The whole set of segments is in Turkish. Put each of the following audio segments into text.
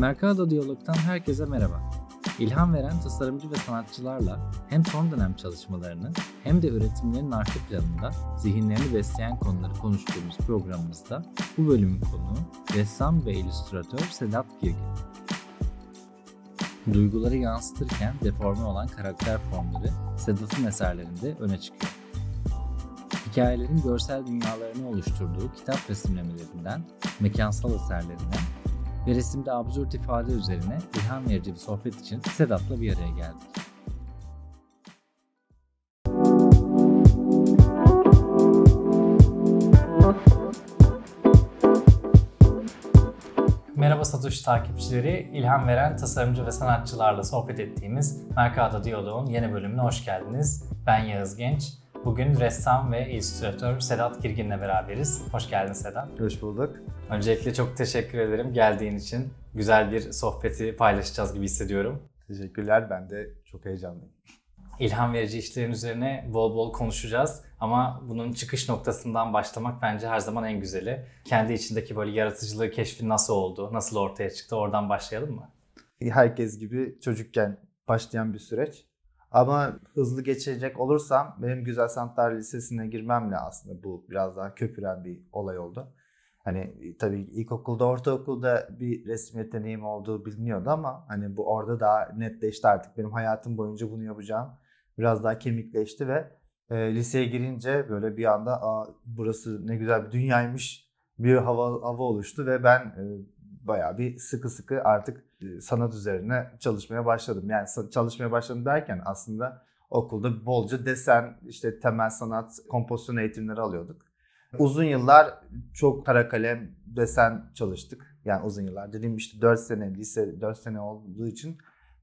Mercado Diyalog'tan herkese merhaba. İlham veren tasarımcı ve sanatçılarla hem son dönem çalışmalarını hem de üretimlerin arka planında zihinlerini besleyen konuları konuştuğumuz programımızda bu bölümün konuğu ressam ve illüstratör Sedat Girgin. Duyguları yansıtırken deforme olan karakter formları Sedat'ın eserlerinde öne çıkıyor. Hikayelerin görsel dünyalarını oluşturduğu kitap resimlemelerinden mekansal eserlerine ve resimde absürt ifade üzerine ilham verici bir sohbet için Sedat'la bir araya geldik. Merhaba Satoshi takipçileri, ilham veren tasarımcı ve sanatçılarla sohbet ettiğimiz Mercado Diyalog'un yeni bölümüne hoş geldiniz. Ben Yağız Genç. Bugün ressam ve illüstratör Sedat Girgin'le beraberiz. Hoş geldin Sedat. Hoş bulduk. Öncelikle çok teşekkür ederim geldiğin için. Güzel bir sohbeti paylaşacağız gibi hissediyorum. Teşekkürler. Ben de çok heyecanlıyım. İlham verici işlerin üzerine bol bol konuşacağız. Ama bunun çıkış noktasından başlamak bence her zaman en güzeli. Kendi içindeki böyle yaratıcılığı keşfi nasıl oldu, nasıl ortaya çıktı oradan başlayalım mı? Herkes gibi çocukken başlayan bir süreç. Ama hızlı geçecek olursam benim Güzel Sanatlar Lisesi'ne girmemle aslında bu biraz daha köpüren bir olay oldu. Hani tabii ilkokulda, ortaokulda bir resim yeteneğim olduğu biliniyordu ama hani bu orada daha netleşti artık. Benim hayatım boyunca bunu yapacağım. Biraz daha kemikleşti ve e, liseye girince böyle bir anda Aa, burası ne güzel bir dünyaymış bir hava hava oluştu ve ben e, bayağı bir sıkı sıkı artık e, sanat üzerine çalışmaya başladım. Yani çalışmaya başladım derken aslında okulda bolca desen, işte temel sanat, kompozisyon eğitimleri alıyorduk. Uzun yıllar çok kara kalem desen çalıştık. Yani uzun yıllar dediğim işte 4 sene lise 4 sene olduğu için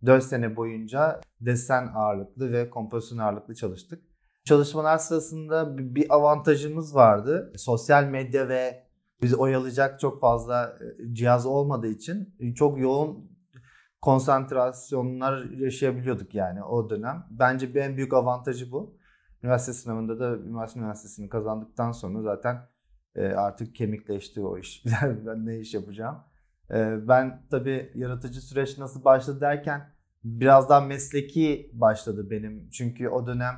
4 sene boyunca desen ağırlıklı ve kompozisyon ağırlıklı çalıştık. Çalışmalar sırasında bir avantajımız vardı. Sosyal medya ve bizi oyalayacak çok fazla e, cihaz olmadığı için çok yoğun konsantrasyonlar yaşayabiliyorduk yani o dönem. Bence bir en büyük avantajı bu. Üniversite sınavında da üniversite üniversitesini kazandıktan sonra zaten e, artık kemikleşti o iş. ben ne iş yapacağım. E, ben tabii yaratıcı süreç nasıl başladı derken biraz daha mesleki başladı benim. Çünkü o dönem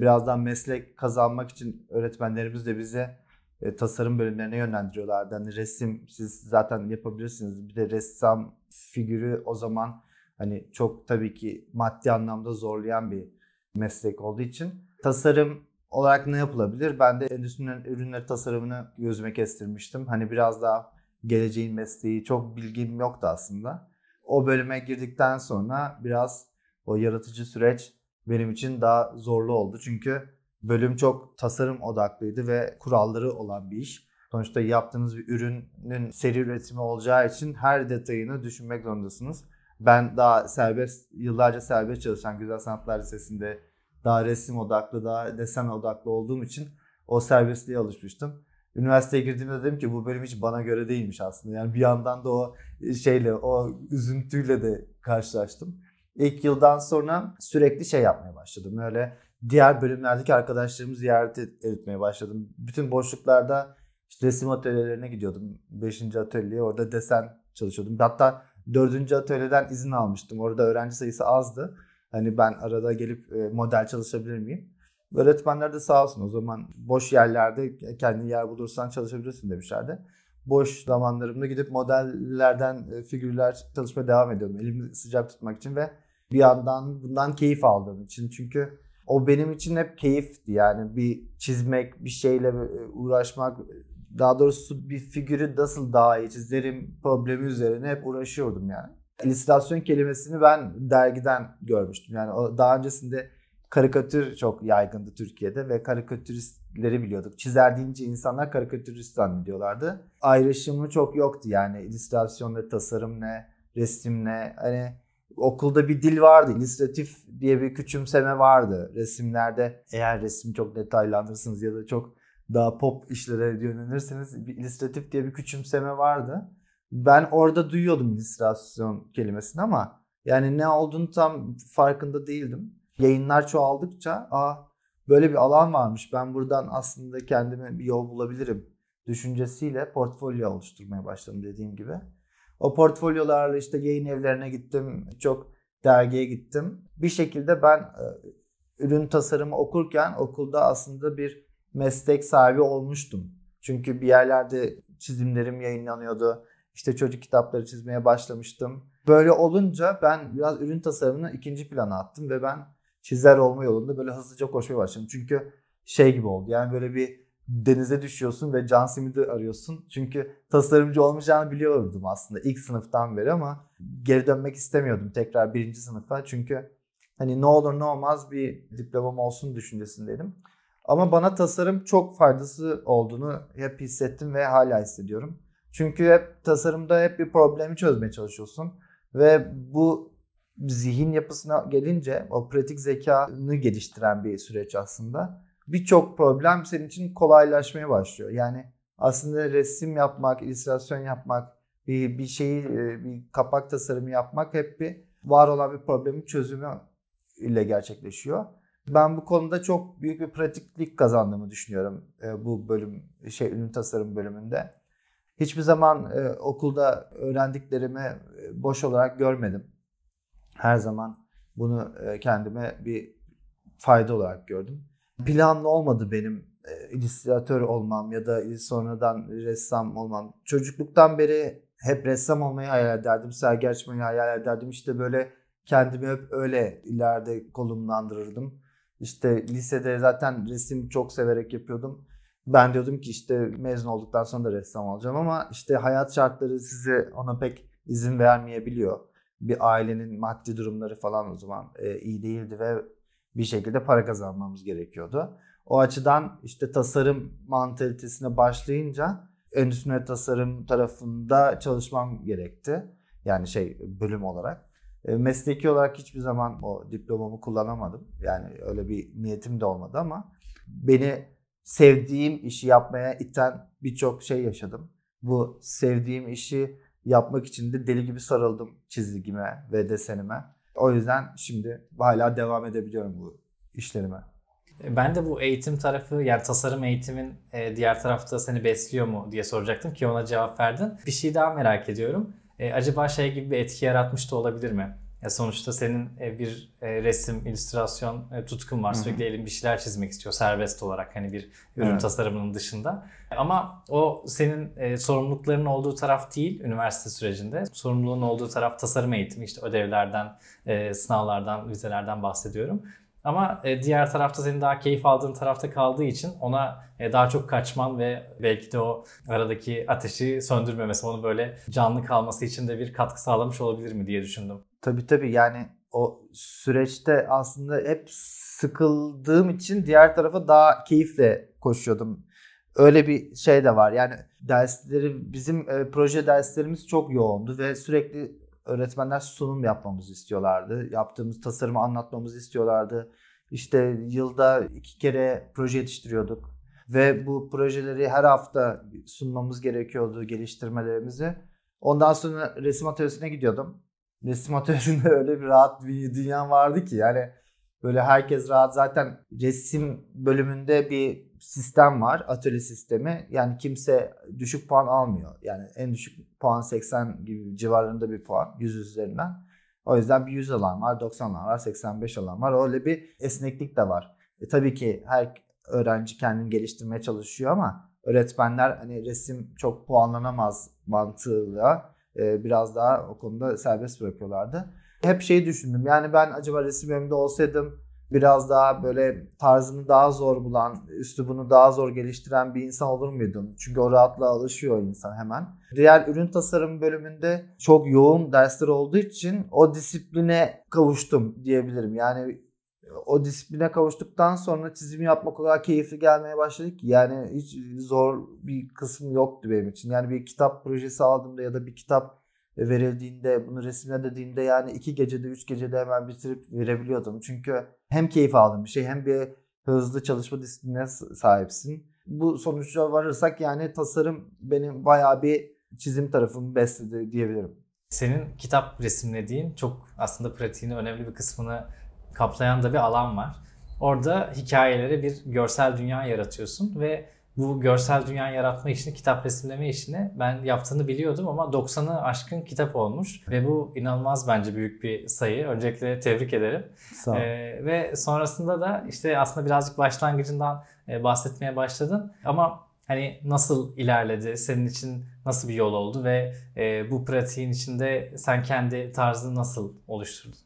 biraz daha meslek kazanmak için öğretmenlerimiz de bize e, tasarım bölümlerine yönlendiriyorlardı. Hani resim siz zaten yapabilirsiniz. Bir de ressam figürü o zaman hani çok tabii ki maddi anlamda zorlayan bir meslek olduğu için tasarım olarak ne yapılabilir? Ben de endüstrinin ürünleri tasarımını gözüme kestirmiştim. Hani biraz daha geleceğin mesleği çok bilgim yoktu aslında. O bölüme girdikten sonra biraz o yaratıcı süreç benim için daha zorlu oldu. Çünkü bölüm çok tasarım odaklıydı ve kuralları olan bir iş. Sonuçta yaptığınız bir ürünün seri üretimi olacağı için her detayını düşünmek zorundasınız. Ben daha serbest, yıllarca serbest çalışan Güzel Sanatlar Lisesi'nde daha resim odaklı, daha desen odaklı olduğum için o serbestliğe alışmıştım. Üniversiteye girdiğimde dedim ki bu bölüm hiç bana göre değilmiş aslında. Yani bir yandan da o şeyle, o üzüntüyle de karşılaştım. İlk yıldan sonra sürekli şey yapmaya başladım. Öyle diğer bölümlerdeki arkadaşlarımı ziyaret etmeye başladım. Bütün boşluklarda işte resim atölyelerine gidiyordum. Beşinci atölye orada desen çalışıyordum. Hatta dördüncü atölyeden izin almıştım. Orada öğrenci sayısı azdı. Hani ben arada gelip e, model çalışabilir miyim? Öğretmenler de sağ olsun o zaman boş yerlerde kendi yer bulursan çalışabilirsin demişlerdi. Boş zamanlarımda gidip modellerden e, figürler çalışmaya devam ediyordum. Elimi sıcak tutmak için ve bir yandan bundan keyif aldığım için. Çünkü o benim için hep keyifti. Yani bir çizmek, bir şeyle e, uğraşmak, daha doğrusu bir figürü nasıl daha iyi çizerim problemi üzerine hep uğraşıyordum yani. İllüstrasyon kelimesini ben dergiden görmüştüm. Yani daha öncesinde karikatür çok yaygındı Türkiye'de ve karikatüristleri biliyorduk. Çizer deyince insanlar karikatürist zannediyorlardı. Ayrışımı çok yoktu yani illüstrasyon ne, tasarım ne, resim ne. Hani okulda bir dil vardı. İllüstratif diye bir küçümseme vardı resimlerde. Eğer resim çok detaylandırırsınız ya da çok daha pop işlere yönelirseniz bir illüstratif diye bir küçümseme vardı. Ben orada duyuyordum illüstrasyon kelimesini ama yani ne olduğunu tam farkında değildim. Yayınlar çoğaldıkça aa böyle bir alan varmış ben buradan aslında kendime bir yol bulabilirim düşüncesiyle portfolyo oluşturmaya başladım dediğim gibi. O portfolyolarla işte yayın evlerine gittim, çok dergiye gittim. Bir şekilde ben e, ürün tasarımı okurken okulda aslında bir meslek sahibi olmuştum. Çünkü bir yerlerde çizimlerim yayınlanıyordu. İşte çocuk kitapları çizmeye başlamıştım. Böyle olunca ben biraz ürün tasarımını ikinci plana attım ve ben çizer olma yolunda böyle hızlıca koşmaya başladım. Çünkü şey gibi oldu yani böyle bir denize düşüyorsun ve John Smith'i arıyorsun. Çünkü tasarımcı olmayacağını biliyordum aslında ilk sınıftan beri ama geri dönmek istemiyordum tekrar birinci sınıfa. Çünkü hani ne olur ne olmaz bir diplomam olsun düşüncesindeydim. Ama bana tasarım çok faydası olduğunu hep hissettim ve hala hissediyorum. Çünkü hep tasarımda hep bir problemi çözmeye çalışıyorsun. Ve bu zihin yapısına gelince o pratik zekanı geliştiren bir süreç aslında. Birçok problem senin için kolaylaşmaya başlıyor. Yani aslında resim yapmak, illüstrasyon yapmak, bir, bir şeyi, e, bir kapak tasarımı yapmak hep bir var olan bir problemin çözümü ile gerçekleşiyor. Ben bu konuda çok büyük bir pratiklik kazandığımı düşünüyorum e, bu bölüm şey ürün tasarım bölümünde. Hiçbir zaman e, okulda öğrendiklerimi e, boş olarak görmedim. Her zaman bunu e, kendime bir fayda olarak gördüm. Planlı olmadı benim e, illüstratör olmam ya da sonradan ressam olmam. Çocukluktan beri hep ressam olmayı hayal ederdim, sergi açmayı hayal ederdim. İşte böyle kendimi hep öyle ileride konumlandırırdım. İşte lisede zaten resim çok severek yapıyordum. Ben diyordum ki işte mezun olduktan sonra da ressam olacağım ama işte hayat şartları size ona pek izin vermeyebiliyor. Bir ailenin maddi durumları falan o zaman e, iyi değildi ve bir şekilde para kazanmamız gerekiyordu. O açıdan işte tasarım mantalitesine başlayınca endüstri tasarım tarafında çalışmam gerekti. Yani şey bölüm olarak. E, mesleki olarak hiçbir zaman o diplomamı kullanamadım. Yani öyle bir niyetim de olmadı ama beni sevdiğim işi yapmaya iten birçok şey yaşadım. Bu sevdiğim işi yapmak için de deli gibi sarıldım çizgime ve desenime. O yüzden şimdi hala devam edebiliyorum bu işlerime. Ben de bu eğitim tarafı yani tasarım eğitimin e, diğer tarafta seni besliyor mu diye soracaktım ki ona cevap verdin. Bir şey daha merak ediyorum. E, acaba şey gibi bir etki yaratmış da olabilir mi? Ya sonuçta senin e, bir e, resim, illüstrasyon e, tutkun var. Sürekli elin bir şeyler çizmek istiyor serbest olarak hani bir ürün evet. tasarımının dışında. Ama o senin sorumlulukların olduğu taraf değil üniversite sürecinde. Sorumluluğun olduğu taraf tasarım eğitimi. işte ödevlerden, sınavlardan, vizelerden bahsediyorum. Ama diğer tarafta senin daha keyif aldığın tarafta kaldığı için ona daha çok kaçman ve belki de o aradaki ateşi söndürmemesi, onu böyle canlı kalması için de bir katkı sağlamış olabilir mi diye düşündüm. Tabii tabii yani o süreçte aslında hep sıkıldığım için diğer tarafa daha keyifle koşuyordum. Öyle bir şey de var. Yani dersleri bizim e, proje derslerimiz çok yoğundu ve sürekli öğretmenler sunum yapmamızı istiyorlardı. Yaptığımız tasarımı anlatmamızı istiyorlardı. İşte yılda iki kere proje yetiştiriyorduk ve bu projeleri her hafta sunmamız gerekiyordu geliştirmelerimizi. Ondan sonra resim atölyesine gidiyordum resim atölyesinde öyle bir rahat bir dünya vardı ki yani böyle herkes rahat. Zaten resim bölümünde bir sistem var atölye sistemi. Yani kimse düşük puan almıyor. Yani en düşük puan 80 gibi civarlarında bir puan 100 üzerinden. O yüzden bir 100 alan var 90 alan var 85 alan var. Öyle bir esneklik de var. E, tabii ki her öğrenci kendini geliştirmeye çalışıyor ama öğretmenler hani resim çok puanlanamaz mantığıyla e, biraz daha o konuda serbest bırakıyorlardı. Hep şeyi düşündüm yani ben acaba resim bölümünde olsaydım biraz daha böyle tarzını daha zor bulan, üslubunu daha zor geliştiren bir insan olur muydum? Çünkü o rahatlığa alışıyor insan hemen. Diğer ürün tasarım bölümünde çok yoğun dersler olduğu için o disipline kavuştum diyebilirim. Yani o disipline kavuştuktan sonra çizim yapmak o kadar keyifli gelmeye başladı ki yani hiç zor bir kısım yoktu benim için. Yani bir kitap projesi aldığımda ya da bir kitap verildiğinde bunu resimlediğinde yani iki gecede üç gecede hemen bitirip verebiliyordum. Çünkü hem keyif aldığım bir şey hem bir hızlı çalışma disipline sahipsin. Bu sonuca varırsak yani tasarım benim bayağı bir çizim tarafımı besledi diyebilirim. Senin kitap resimlediğin çok aslında pratiğinin önemli bir kısmını kaplayan da bir alan var. Orada hikayelere bir görsel dünya yaratıyorsun ve bu görsel dünya yaratma işini, kitap resimleme işini ben yaptığını biliyordum ama 90'ı aşkın kitap olmuş ve bu inanılmaz bence büyük bir sayı. Öncelikle tebrik ederim. Sağ ol. Ee, ve sonrasında da işte aslında birazcık başlangıcından e, bahsetmeye başladın ama hani nasıl ilerledi, senin için nasıl bir yol oldu ve e, bu pratiğin içinde sen kendi tarzını nasıl oluşturdun?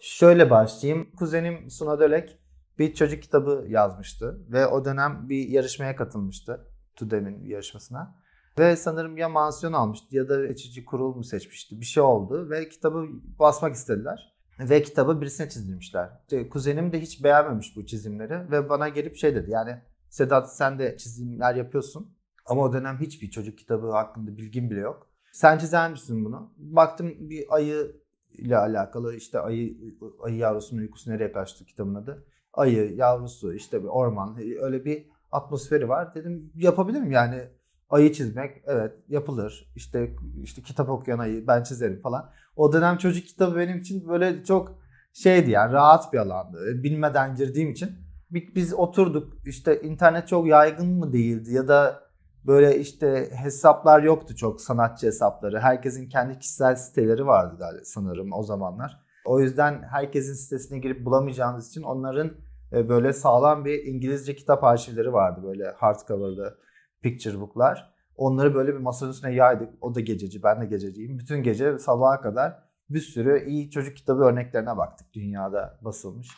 Şöyle başlayayım. Kuzenim Suna Dölek bir çocuk kitabı yazmıştı ve o dönem bir yarışmaya katılmıştı. TÜDEM'in yarışmasına. Ve sanırım ya mansiyon almıştı ya da seçici kurul mu seçmişti. Bir şey oldu ve kitabı basmak istediler. Ve kitabı birisine çizdirmişler. İşte kuzenim de hiç beğenmemiş bu çizimleri ve bana gelip şey dedi. Yani Sedat sen de çizimler yapıyorsun ama o dönem hiçbir çocuk kitabı hakkında bilgin bile yok. Sen çizer misin bunu? Baktım bir ayı ile alakalı işte ayı ayı yavrusunun uykusu nereye kaçtı kitabın adı. Ayı yavrusu işte bir orman öyle bir atmosferi var. Dedim yapabilirim yani ayı çizmek evet yapılır. İşte işte kitap okuyan ayı ben çizerim falan. O dönem çocuk kitabı benim için böyle çok şeydi yani rahat bir alandı. Bilmeden girdiğim için biz oturduk işte internet çok yaygın mı değildi ya da böyle işte hesaplar yoktu çok sanatçı hesapları. Herkesin kendi kişisel siteleri vardı galiba sanırım o zamanlar. O yüzden herkesin sitesine girip bulamayacağımız için onların e, böyle sağlam bir İngilizce kitap arşivleri vardı böyle hardcover'lı picture book'lar. Onları böyle bir masanın üstüne yaydık. O da gececi, ben de gececiyim. Bütün gece sabaha kadar bir sürü iyi çocuk kitabı örneklerine baktık dünyada basılmış.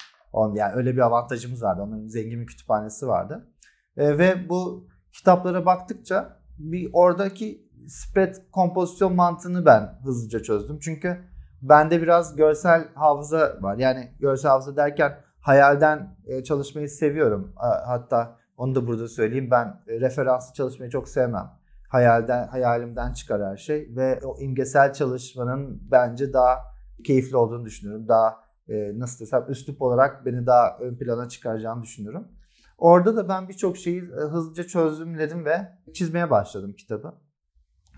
Yani öyle bir avantajımız vardı. Onların zengin bir kütüphanesi vardı. E, ve bu kitaplara baktıkça bir oradaki spread kompozisyon mantığını ben hızlıca çözdüm. Çünkü bende biraz görsel hafıza var. Yani görsel hafıza derken hayalden e, çalışmayı seviyorum. Hatta onu da burada söyleyeyim. Ben e, referanslı çalışmayı çok sevmem. Hayalden hayalimden çıkar her şey ve o imgesel çalışmanın bence daha keyifli olduğunu düşünüyorum. Daha e, nasıl desem üslup olarak beni daha ön plana çıkaracağını düşünüyorum. Orada da ben birçok şeyi e, hızlıca çözümledim ve çizmeye başladım kitabı.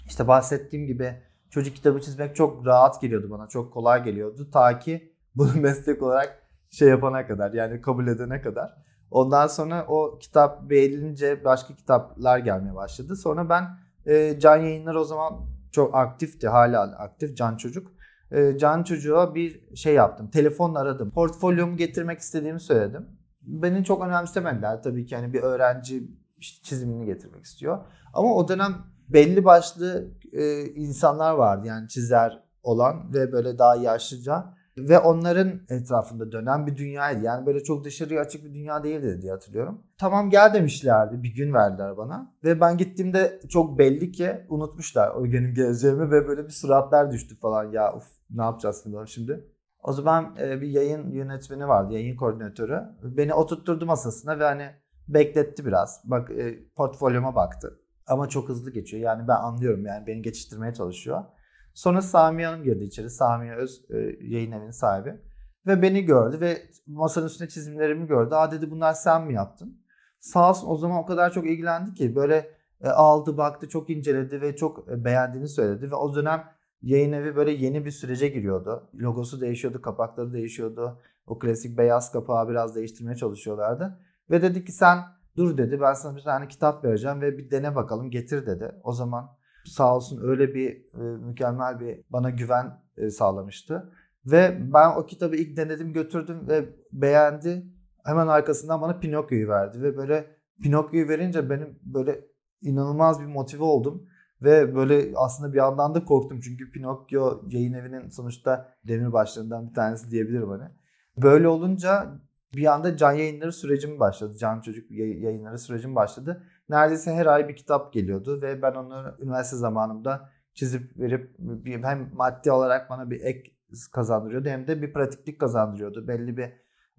İşte bahsettiğim gibi çocuk kitabı çizmek çok rahat geliyordu bana. Çok kolay geliyordu. Ta ki bunu meslek olarak şey yapana kadar yani kabul edene kadar. Ondan sonra o kitap beğenilince başka kitaplar gelmeye başladı. Sonra ben e, Can Yayınlar o zaman çok aktifti. Hala aktif Can Çocuk. E, Can Çocuğa bir şey yaptım. Telefonla aradım. Portfolyomu getirmek istediğimi söyledim beni çok önemsemediler. Tabii ki hani bir öğrenci işte çizimini getirmek istiyor. Ama o dönem belli başlı e, insanlar vardı yani çizer olan ve böyle daha yaşlıca ve onların etrafında dönen bir dünyaydı. Yani böyle çok dışarıya açık bir dünya değildi diye hatırlıyorum. Tamam gel demişlerdi. Bir gün verdiler bana. Ve ben gittiğimde çok belli ki unutmuşlar o günün geleceğimi ve böyle bir suratlar düştü falan. Ya uf ne yapacağız şimdi? O zaman e, bir yayın yönetmeni vardı, yayın koordinatörü. Beni oturtturdu masasına ve hani bekletti biraz. Bak e, portfolyoma baktı. Ama çok hızlı geçiyor. Yani ben anlıyorum yani beni geçiştirmeye çalışıyor. Sonra Sami Hanım girdi içeri. Sami Öz e, yayın evinin sahibi. Ve beni gördü ve masanın üstünde çizimlerimi gördü. Aa dedi bunlar sen mi yaptın? Sağ olsun o zaman o kadar çok ilgilendi ki böyle e, aldı baktı çok inceledi ve çok e, beğendiğini söyledi. Ve o dönem yayın evi böyle yeni bir sürece giriyordu. Logosu değişiyordu, kapakları değişiyordu. O klasik beyaz kapağı biraz değiştirmeye çalışıyorlardı. Ve dedi ki sen dur dedi ben sana bir tane kitap vereceğim ve bir dene bakalım getir dedi. O zaman sağ olsun öyle bir e, mükemmel bir bana güven e, sağlamıştı. Ve ben o kitabı ilk denedim götürdüm ve beğendi. Hemen arkasından bana Pinokyo'yu verdi ve böyle Pinokyo'yu verince benim böyle inanılmaz bir motive oldum. Ve böyle aslında bir yandan da korktum çünkü Pinokyo yayın evinin sonuçta demirbaşlarından bir tanesi diyebilirim hani. Böyle olunca bir anda can yayınları sürecim başladı. Can çocuk yayınları sürecim başladı. Neredeyse her ay bir kitap geliyordu ve ben onu üniversite zamanımda çizip verip hem maddi olarak bana bir ek kazandırıyordu hem de bir pratiklik kazandırıyordu. Belli bir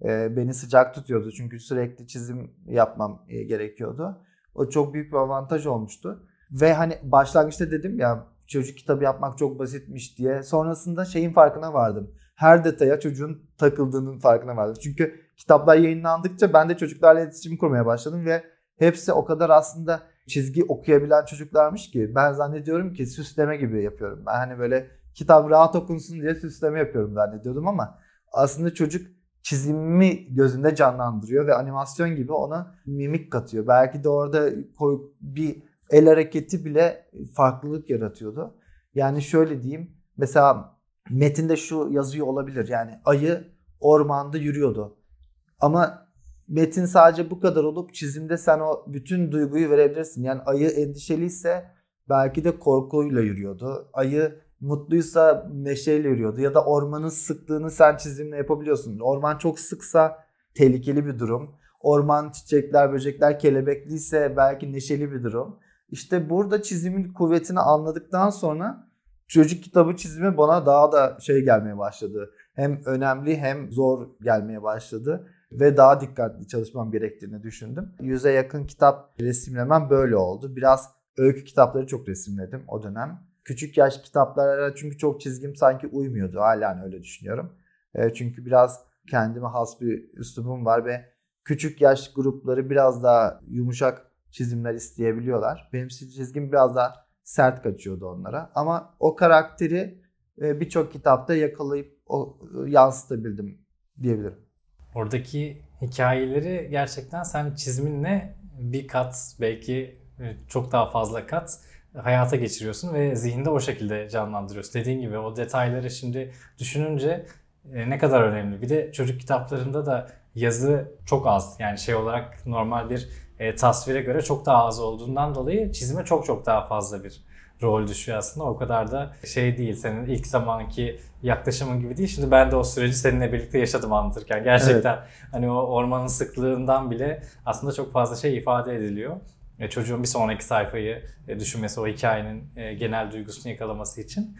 e, beni sıcak tutuyordu çünkü sürekli çizim yapmam e, gerekiyordu. O çok büyük bir avantaj olmuştu. Ve hani başlangıçta dedim ya çocuk kitabı yapmak çok basitmiş diye. Sonrasında şeyin farkına vardım. Her detaya çocuğun takıldığının farkına vardım. Çünkü kitaplar yayınlandıkça ben de çocuklarla iletişim kurmaya başladım ve hepsi o kadar aslında çizgi okuyabilen çocuklarmış ki ben zannediyorum ki süsleme gibi yapıyorum. Ben hani böyle kitap rahat okunsun diye süsleme yapıyorum zannediyordum ama aslında çocuk çizimi gözünde canlandırıyor ve animasyon gibi ona mimik katıyor. Belki de orada bir el hareketi bile farklılık yaratıyordu. Yani şöyle diyeyim. Mesela metinde şu yazıyor olabilir. Yani ayı ormanda yürüyordu. Ama metin sadece bu kadar olup çizimde sen o bütün duyguyu verebilirsin. Yani ayı endişeliyse belki de korkuyla yürüyordu. Ayı mutluysa neşeyle yürüyordu. Ya da ormanın sıklığını sen çizimle yapabiliyorsun. Orman çok sıksa tehlikeli bir durum. Orman çiçekler, böcekler kelebekliyse belki neşeli bir durum. İşte burada çizimin kuvvetini anladıktan sonra çocuk kitabı çizimi bana daha da şey gelmeye başladı. Hem önemli hem zor gelmeye başladı ve daha dikkatli çalışmam gerektiğini düşündüm. Yüze yakın kitap resimlemem böyle oldu. Biraz öykü kitapları çok resimledim o dönem. Küçük yaş kitaplara çünkü çok çizgim sanki uymuyordu. Hala öyle düşünüyorum. E, çünkü biraz kendime has bir üslubum var ve küçük yaş grupları biraz daha yumuşak çizimler isteyebiliyorlar. Benim çizgim biraz daha sert kaçıyordu onlara. Ama o karakteri e, birçok kitapta yakalayıp o, yansıtabildim diyebilirim. Oradaki hikayeleri gerçekten sen çizminle bir kat belki e, çok daha fazla kat hayata geçiriyorsun ve zihinde o şekilde canlandırıyorsun. Dediğin gibi o detayları şimdi düşününce e, ne kadar önemli. Bir de çocuk kitaplarında da yazı çok az. Yani şey olarak normal bir e, tasvire göre çok daha az olduğundan dolayı çizime çok çok daha fazla bir rol düşüyor aslında. O kadar da şey değil. Senin ilk zamanki yaklaşımın gibi değil. Şimdi ben de o süreci seninle birlikte yaşadım anlatırken. Gerçekten evet. hani o ormanın sıklığından bile aslında çok fazla şey ifade ediliyor. E, çocuğun bir sonraki sayfayı e, düşünmesi, o hikayenin e, genel duygusunu yakalaması için.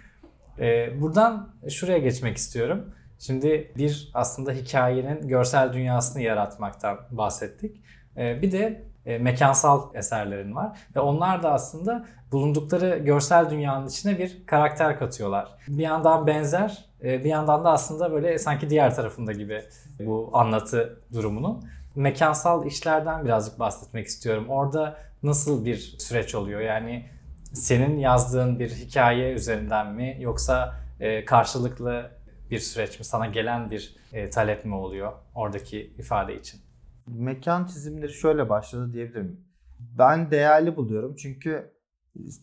E, buradan şuraya geçmek istiyorum. Şimdi bir aslında hikayenin görsel dünyasını yaratmaktan bahsettik. E, bir de e, mekansal eserlerin var ve onlar da aslında bulundukları görsel dünyanın içine bir karakter katıyorlar. Bir yandan benzer, e, bir yandan da aslında böyle sanki diğer tarafında gibi bu anlatı durumunun. Mekansal işlerden birazcık bahsetmek istiyorum. Orada nasıl bir süreç oluyor? Yani senin yazdığın bir hikaye üzerinden mi yoksa e, karşılıklı bir süreç mi? Sana gelen bir talep mi oluyor oradaki ifade için? Mekan çizimleri şöyle başladı diyebilirim. Ben değerli buluyorum çünkü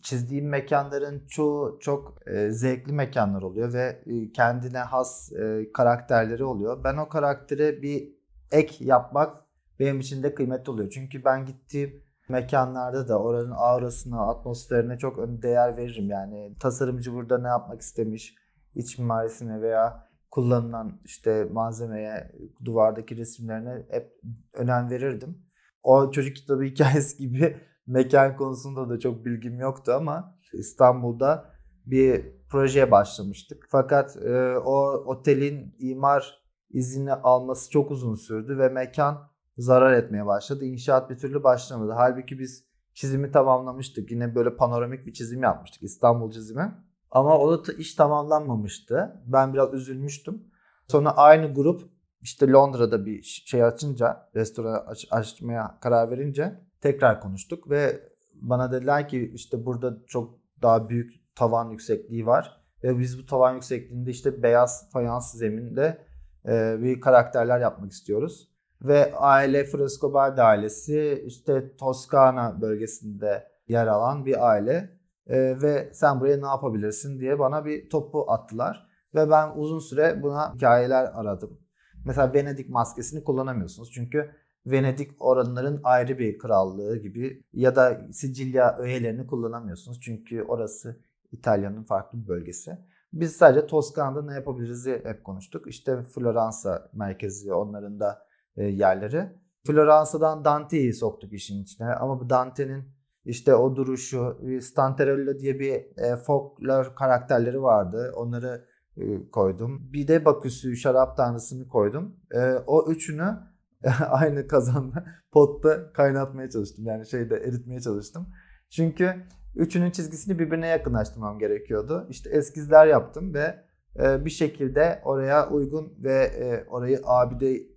çizdiğim mekanların çoğu çok e, zevkli mekanlar oluyor ve e, kendine has e, karakterleri oluyor. Ben o karaktere bir ek yapmak benim için de kıymetli oluyor. Çünkü ben gittiğim mekanlarda da oranın aurasına, atmosferine çok değer veririm. Yani tasarımcı burada ne yapmak istemiş, iç mimarisine veya kullanılan işte malzemeye, duvardaki resimlerine hep önem verirdim. O çocuk kitabı hikayesi gibi mekan konusunda da çok bilgim yoktu ama İstanbul'da bir projeye başlamıştık. Fakat e, o otelin imar izni alması çok uzun sürdü ve mekan zarar etmeye başladı. İnşaat bir türlü başlamadı. Halbuki biz çizimi tamamlamıştık. Yine böyle panoramik bir çizim yapmıştık. İstanbul çizimi. Ama o da iş tamamlanmamıştı. Ben biraz üzülmüştüm. Sonra aynı grup işte Londra'da bir şey açınca, restoran aç, açmaya karar verince tekrar konuştuk ve bana dediler ki işte burada çok daha büyük tavan yüksekliği var ve biz bu tavan yüksekliğinde işte beyaz fayans zeminde e, bir karakterler yapmak istiyoruz. Ve aile Frescobaldi ailesi işte Toskana bölgesinde yer alan bir aile e, ve sen buraya ne yapabilirsin diye bana bir topu attılar. Ve ben uzun süre buna hikayeler aradım. Mesela Venedik maskesini kullanamıyorsunuz. Çünkü Venedik oranların ayrı bir krallığı gibi ya da Sicilya öğelerini kullanamıyorsunuz. Çünkü orası İtalya'nın farklı bir bölgesi. Biz sadece Toskana'da ne yapabiliriz hep konuştuk. İşte Floransa merkezi onların da e, yerleri. Floransa'dan Dante'yi soktuk işin içine ama bu Dante'nin işte o duruşu, Stanterella diye bir e, folklor karakterleri vardı. Onları e, koydum. Bir de Baküsü şarap tanrısını koydum. E, o üçünü aynı kazanda potta kaynatmaya çalıştım. Yani şeyde eritmeye çalıştım. Çünkü üçünün çizgisini birbirine yakınlaştırmam gerekiyordu. İşte eskizler yaptım ve e, bir şekilde oraya uygun ve orayı abide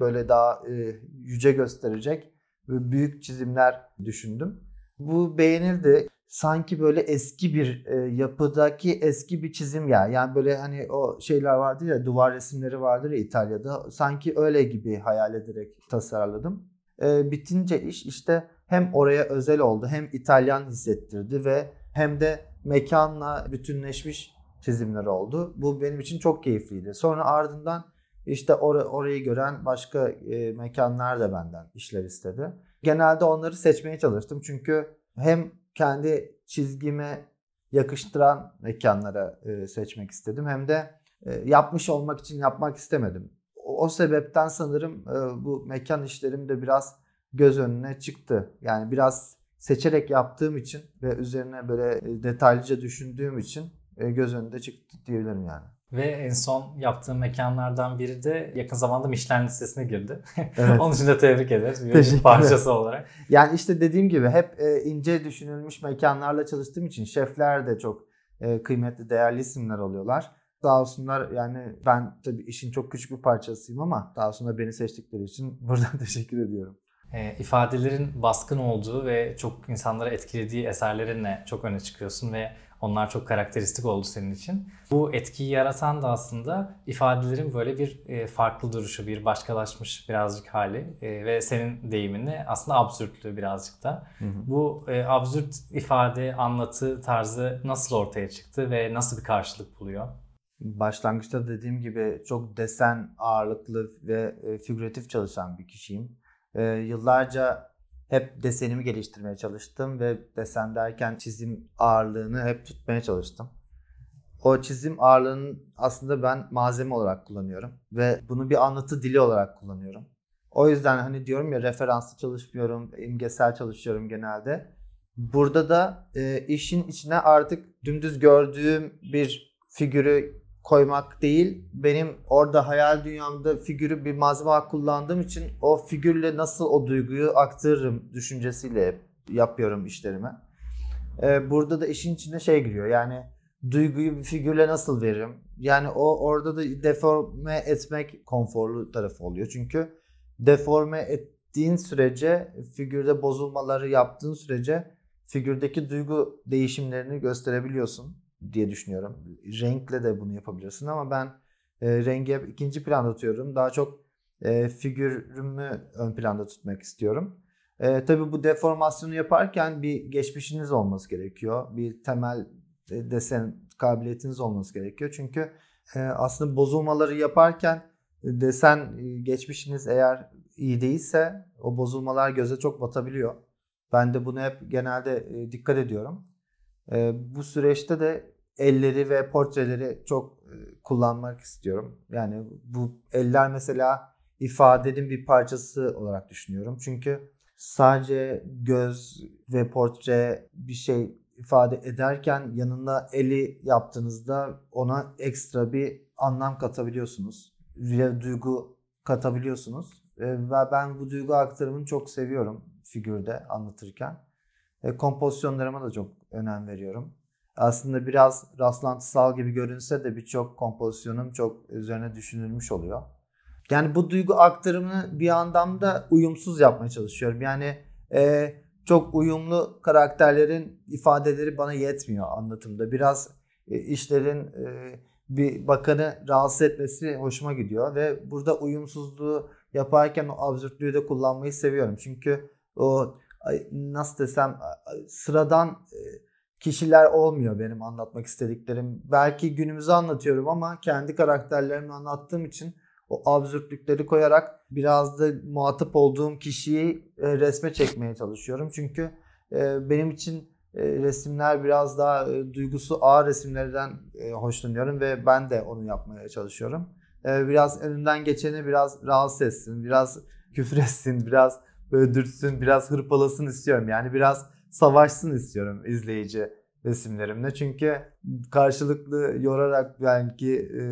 böyle daha yüce gösterecek büyük çizimler düşündüm. Bu beğenildi. sanki böyle eski bir e, yapıdaki eski bir çizim ya. Yani böyle hani o şeyler vardır ya duvar resimleri vardır ya İtalya'da. Sanki öyle gibi hayal ederek tasarladım. E, bitince iş işte hem oraya özel oldu hem İtalyan hissettirdi ve hem de mekanla bütünleşmiş çizimler oldu. Bu benim için çok keyifliydi. Sonra ardından işte or- orayı gören başka e, mekanlar da benden işler istedi. Genelde onları seçmeye çalıştım çünkü hem kendi çizgime yakıştıran mekanlara e, seçmek istedim hem de e, yapmış olmak için yapmak istemedim. O, o sebepten sanırım e, bu mekan işlerim de biraz göz önüne çıktı. Yani biraz seçerek yaptığım için ve üzerine böyle e, detaylıca düşündüğüm için e, göz önünde çıktı diyebilirim yani. Ve en son yaptığım mekanlardan biri de yakın zamanda Michelin listesine girdi. Evet. Onun için de tebrik ederiz. Bir parçası olarak. Yani işte dediğim gibi hep e, ince düşünülmüş mekanlarla çalıştığım için şefler de çok e, kıymetli, değerli isimler oluyorlar. Sağ olsunlar yani ben tabii işin çok küçük bir parçasıyım ama sağ olsunlar beni seçtikleri için buradan teşekkür ediyorum. E, ifadelerin baskın olduğu ve çok insanları etkilediği eserlerinle çok öne çıkıyorsun ve onlar çok karakteristik oldu senin için. Bu etkiyi yaratan da aslında ifadelerin böyle bir e, farklı duruşu, bir başkalaşmış birazcık hali e, ve senin deyiminle aslında absürtlüğü birazcık da. Bu e, absürt ifade, anlatı tarzı nasıl ortaya çıktı ve nasıl bir karşılık buluyor? Başlangıçta dediğim gibi çok desen ağırlıklı ve figüratif çalışan bir kişiyim. Yıllarca hep desenimi geliştirmeye çalıştım ve desen derken çizim ağırlığını hep tutmaya çalıştım. O çizim ağırlığını aslında ben malzeme olarak kullanıyorum ve bunu bir anlatı dili olarak kullanıyorum. O yüzden hani diyorum ya referanslı çalışmıyorum, imgesel çalışıyorum genelde. Burada da e, işin içine artık dümdüz gördüğüm bir figürü koymak değil, benim orada hayal dünyamda figürü bir malzeme kullandığım için o figürle nasıl o duyguyu aktarırım düşüncesiyle yapıyorum işlerimi. Ee, burada da işin içine şey giriyor yani duyguyu bir figürle nasıl veririm? Yani o orada da deforme etmek konforlu tarafı oluyor. Çünkü deforme ettiğin sürece figürde bozulmaları yaptığın sürece figürdeki duygu değişimlerini gösterebiliyorsun diye düşünüyorum. Renkle de bunu yapabilirsin ama ben e, rengi hep ikinci planda tutuyorum. Daha çok e, figürümü ön planda tutmak istiyorum. E, tabii bu deformasyonu yaparken bir geçmişiniz olması gerekiyor. Bir temel e, desen kabiliyetiniz olması gerekiyor. Çünkü e, aslında bozulmaları yaparken e, desen e, geçmişiniz eğer iyi değilse o bozulmalar göze çok batabiliyor. Ben de bunu hep genelde e, dikkat ediyorum. E, bu süreçte de elleri ve portreleri çok e, kullanmak istiyorum. Yani bu eller mesela ifadenin bir parçası olarak düşünüyorum. Çünkü sadece göz ve portre bir şey ifade ederken yanında eli yaptığınızda ona ekstra bir anlam katabiliyorsunuz. Bir duygu katabiliyorsunuz. E, Ve ben bu duygu aktarımını çok seviyorum figürde anlatırken. E, kompozisyonlarıma da çok önem veriyorum. Aslında biraz rastlantısal gibi görünse de birçok kompozisyonum çok üzerine düşünülmüş oluyor. Yani bu duygu aktarımını bir anlamda uyumsuz yapmaya çalışıyorum. Yani e, çok uyumlu karakterlerin ifadeleri bana yetmiyor anlatımda. Biraz e, işlerin e, bir bakanı rahatsız etmesi hoşuma gidiyor ve burada uyumsuzluğu yaparken o absürtlüğü de kullanmayı seviyorum. Çünkü o nasıl desem sıradan e, kişiler olmuyor benim anlatmak istediklerim. Belki günümüzü anlatıyorum ama kendi karakterlerimi anlattığım için o absürtlükleri koyarak biraz da muhatap olduğum kişiyi e, resme çekmeye çalışıyorum. Çünkü e, benim için e, resimler biraz daha duygusu ağır resimlerden hoşlanıyorum ve ben de onu yapmaya çalışıyorum. Biraz önünden geçeni biraz rahatsız etsin, biraz küfür etsin, biraz böyle dürtsün, biraz hırpalasın istiyorum. Yani biraz savaşsın istiyorum izleyici resimlerimle. Çünkü karşılıklı yorarak belki e,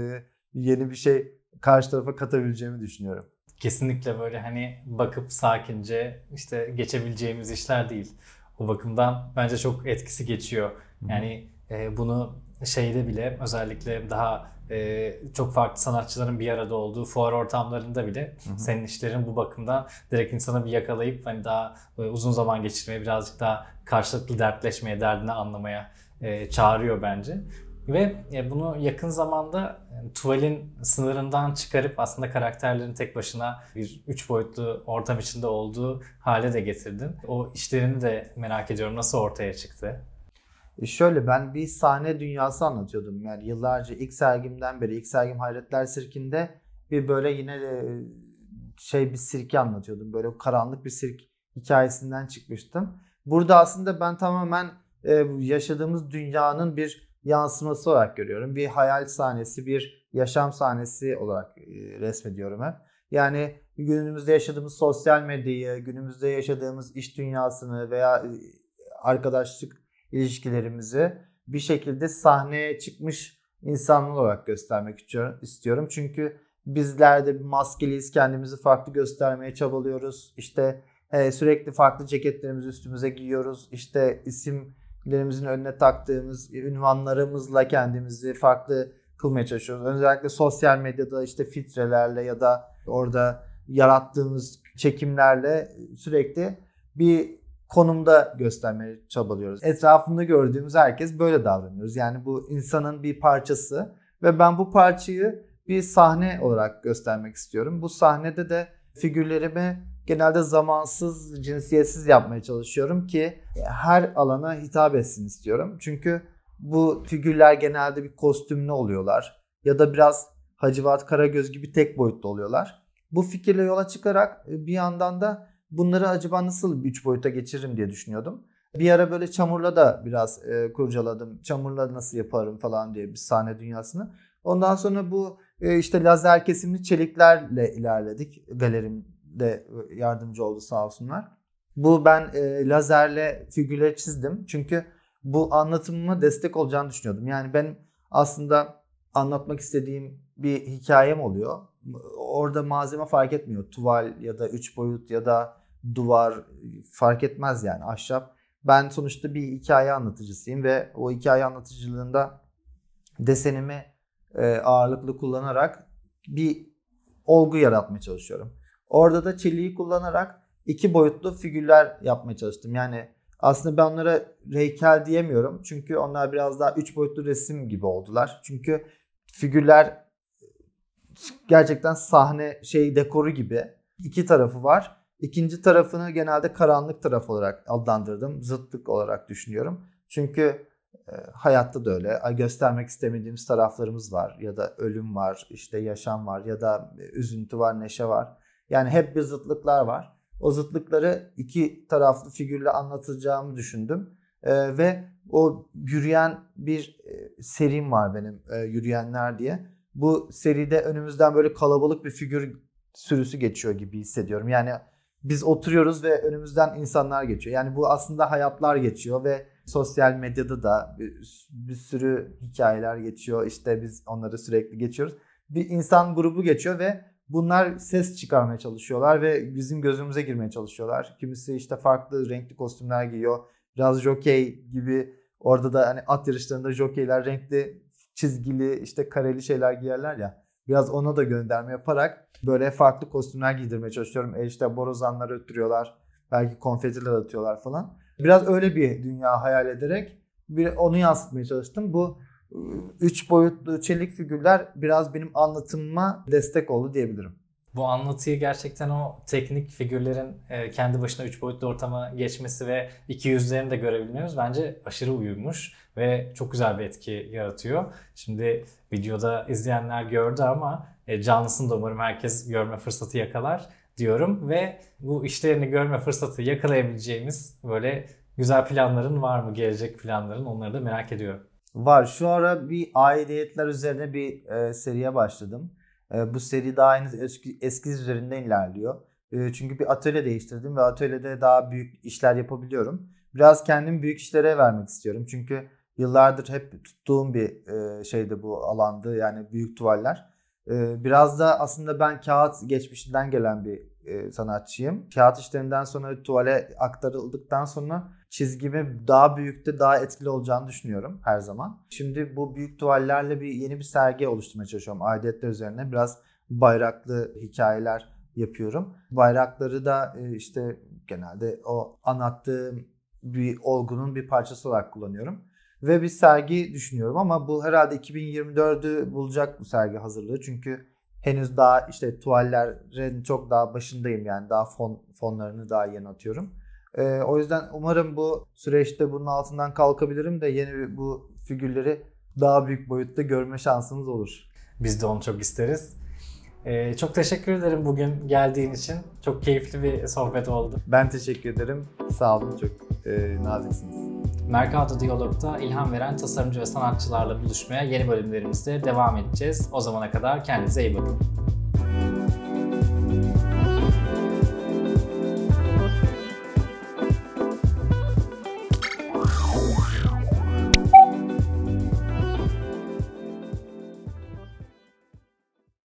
yeni bir şey karşı tarafa katabileceğimi düşünüyorum. Kesinlikle böyle hani bakıp sakince işte geçebileceğimiz işler değil. O bakımdan bence çok etkisi geçiyor. Yani e, bunu şeyde bile özellikle daha e, çok farklı sanatçıların bir arada olduğu fuar ortamlarında bile hı hı. senin işlerin bu bakımdan direkt insanı bir yakalayıp hani daha e, uzun zaman geçirmeye birazcık daha karşılıklı dertleşmeye, derdini anlamaya e, çağırıyor bence. Ve e, bunu yakın zamanda tuvalin sınırından çıkarıp aslında karakterlerin tek başına bir üç boyutlu ortam içinde olduğu hale de getirdin. O işlerini de merak ediyorum. Nasıl ortaya çıktı? E, şöyle ben bir sahne dünyası anlatıyordum. Yani yıllarca ilk sergimden beri ilk sergim Hayretler Sirkinde bir böyle yine de şey bir sirki anlatıyordum. Böyle karanlık bir sirk hikayesinden çıkmıştım. Burada aslında ben tamamen yaşadığımız dünyanın bir yansıması olarak görüyorum. Bir hayal sahnesi, bir yaşam sahnesi olarak e, resmediyorum hep. Yani günümüzde yaşadığımız sosyal medyayı, günümüzde yaşadığımız iş dünyasını veya e, arkadaşlık ilişkilerimizi bir şekilde sahneye çıkmış insanlar olarak göstermek istiyorum. Çünkü bizler de maskeliyiz, kendimizi farklı göstermeye çabalıyoruz. İşte e, sürekli farklı ceketlerimizi üstümüze giyiyoruz. İşte isim lerimizin önüne taktığımız ünvanlarımızla kendimizi farklı kılmaya çalışıyoruz. Özellikle sosyal medyada işte filtrelerle ya da orada yarattığımız çekimlerle sürekli bir konumda göstermeye çabalıyoruz. Etrafında gördüğümüz herkes böyle davranıyoruz. Yani bu insanın bir parçası ve ben bu parçayı bir sahne olarak göstermek istiyorum. Bu sahnede de figürlerimi genelde zamansız, cinsiyetsiz yapmaya çalışıyorum ki her alana hitap etsin istiyorum. Çünkü bu figürler genelde bir kostümlü oluyorlar ya da biraz Hacivat Karagöz gibi tek boyutlu oluyorlar. Bu fikirle yola çıkarak bir yandan da bunları acaba nasıl üç boyuta geçiririm diye düşünüyordum. Bir ara böyle çamurla da biraz e, kurcaladım. Çamurla nasıl yaparım falan diye bir sahne dünyasını. Ondan sonra bu e, işte lazer kesimli çeliklerle ilerledik galerim de yardımcı oldu sağ olsunlar. Bu ben e, lazerle figürleri çizdim. Çünkü bu anlatımıma destek olacağını düşünüyordum. Yani ben aslında anlatmak istediğim bir hikayem oluyor. Orada malzeme fark etmiyor. Tuval ya da üç boyut ya da duvar fark etmez yani ahşap. Ben sonuçta bir hikaye anlatıcısıyım ve o hikaye anlatıcılığında desenimi e, ağırlıklı kullanarak bir olgu yaratmaya çalışıyorum. Orada da çeliği kullanarak iki boyutlu figürler yapmaya çalıştım. Yani aslında ben onlara heykel diyemiyorum. Çünkü onlar biraz daha üç boyutlu resim gibi oldular. Çünkü figürler gerçekten sahne şey dekoru gibi. iki tarafı var. İkinci tarafını genelde karanlık taraf olarak adlandırdım. Zıtlık olarak düşünüyorum. Çünkü e, hayatta da öyle. Göstermek istemediğimiz taraflarımız var. Ya da ölüm var, işte yaşam var ya da üzüntü var, neşe var. Yani hep bir zıtlıklar var. O zıtlıkları iki taraflı figürle anlatacağımı düşündüm. Ee, ve o yürüyen bir e, serim var benim e, yürüyenler diye. Bu seride önümüzden böyle kalabalık bir figür sürüsü geçiyor gibi hissediyorum. Yani biz oturuyoruz ve önümüzden insanlar geçiyor. Yani bu aslında hayatlar geçiyor ve sosyal medyada da bir, bir sürü hikayeler geçiyor. İşte biz onları sürekli geçiyoruz. Bir insan grubu geçiyor ve Bunlar ses çıkarmaya çalışıyorlar ve bizim gözümüze girmeye çalışıyorlar. Kimisi işte farklı renkli kostümler giyiyor. Biraz jockey gibi orada da hani at yarışlarında jockeyler renkli çizgili işte kareli şeyler giyerler ya. Biraz ona da gönderme yaparak böyle farklı kostümler giydirmeye çalışıyorum. E işte borazanları öttürüyorlar. Belki konfetiler atıyorlar falan. Biraz öyle bir dünya hayal ederek bir onu yansıtmaya çalıştım. Bu üç boyutlu çelik figürler biraz benim anlatımıma destek oldu diyebilirim. Bu anlatıyı gerçekten o teknik figürlerin e, kendi başına üç boyutlu ortama geçmesi ve iki yüzlerini de görebilmemiz bence aşırı uyumuş ve çok güzel bir etki yaratıyor. Şimdi videoda izleyenler gördü ama e, canlısını da umarım herkes görme fırsatı yakalar diyorum ve bu işlerini görme fırsatı yakalayabileceğimiz böyle güzel planların var mı? Gelecek planların onları da merak ediyorum. Var. Şu ara bir aidiyetler üzerine bir e, seriye başladım. E, bu seri daha henüz eski, eskiz üzerinden ilerliyor. E, çünkü bir atölye değiştirdim ve atölyede daha büyük işler yapabiliyorum. Biraz kendim büyük işlere vermek istiyorum. Çünkü yıllardır hep tuttuğum bir e, şeydi bu alandı. Yani büyük tuvaller. E, biraz da aslında ben kağıt geçmişinden gelen bir e, sanatçıyım. Kağıt işlerinden sonra tuvale aktarıldıktan sonra çizgimi daha büyükte daha etkili olacağını düşünüyorum her zaman. Şimdi bu büyük tuvallerle bir yeni bir sergi oluşturmaya çalışıyorum. Aidiyetler üzerine biraz bayraklı hikayeler yapıyorum. Bayrakları da e, işte genelde o anlattığım bir olgunun bir parçası olarak kullanıyorum. Ve bir sergi düşünüyorum ama bu herhalde 2024'ü bulacak bu sergi hazırlığı. Çünkü henüz daha işte tuvallerin çok daha başındayım yani daha fon fonlarını daha yeni atıyorum. Ee, o yüzden umarım bu süreçte bunun altından kalkabilirim de yeni bir, bu figürleri daha büyük boyutta görme şansımız olur. Biz de onu çok isteriz. Ee, çok teşekkür ederim bugün geldiğin için. Çok keyifli bir sohbet oldu. Ben teşekkür ederim. Sağ olun. Çok e, naziksiniz. Mercado Diyalog'da ilham veren tasarımcı ve sanatçılarla buluşmaya yeni bölümlerimizde devam edeceğiz. O zamana kadar kendinize iyi bakın.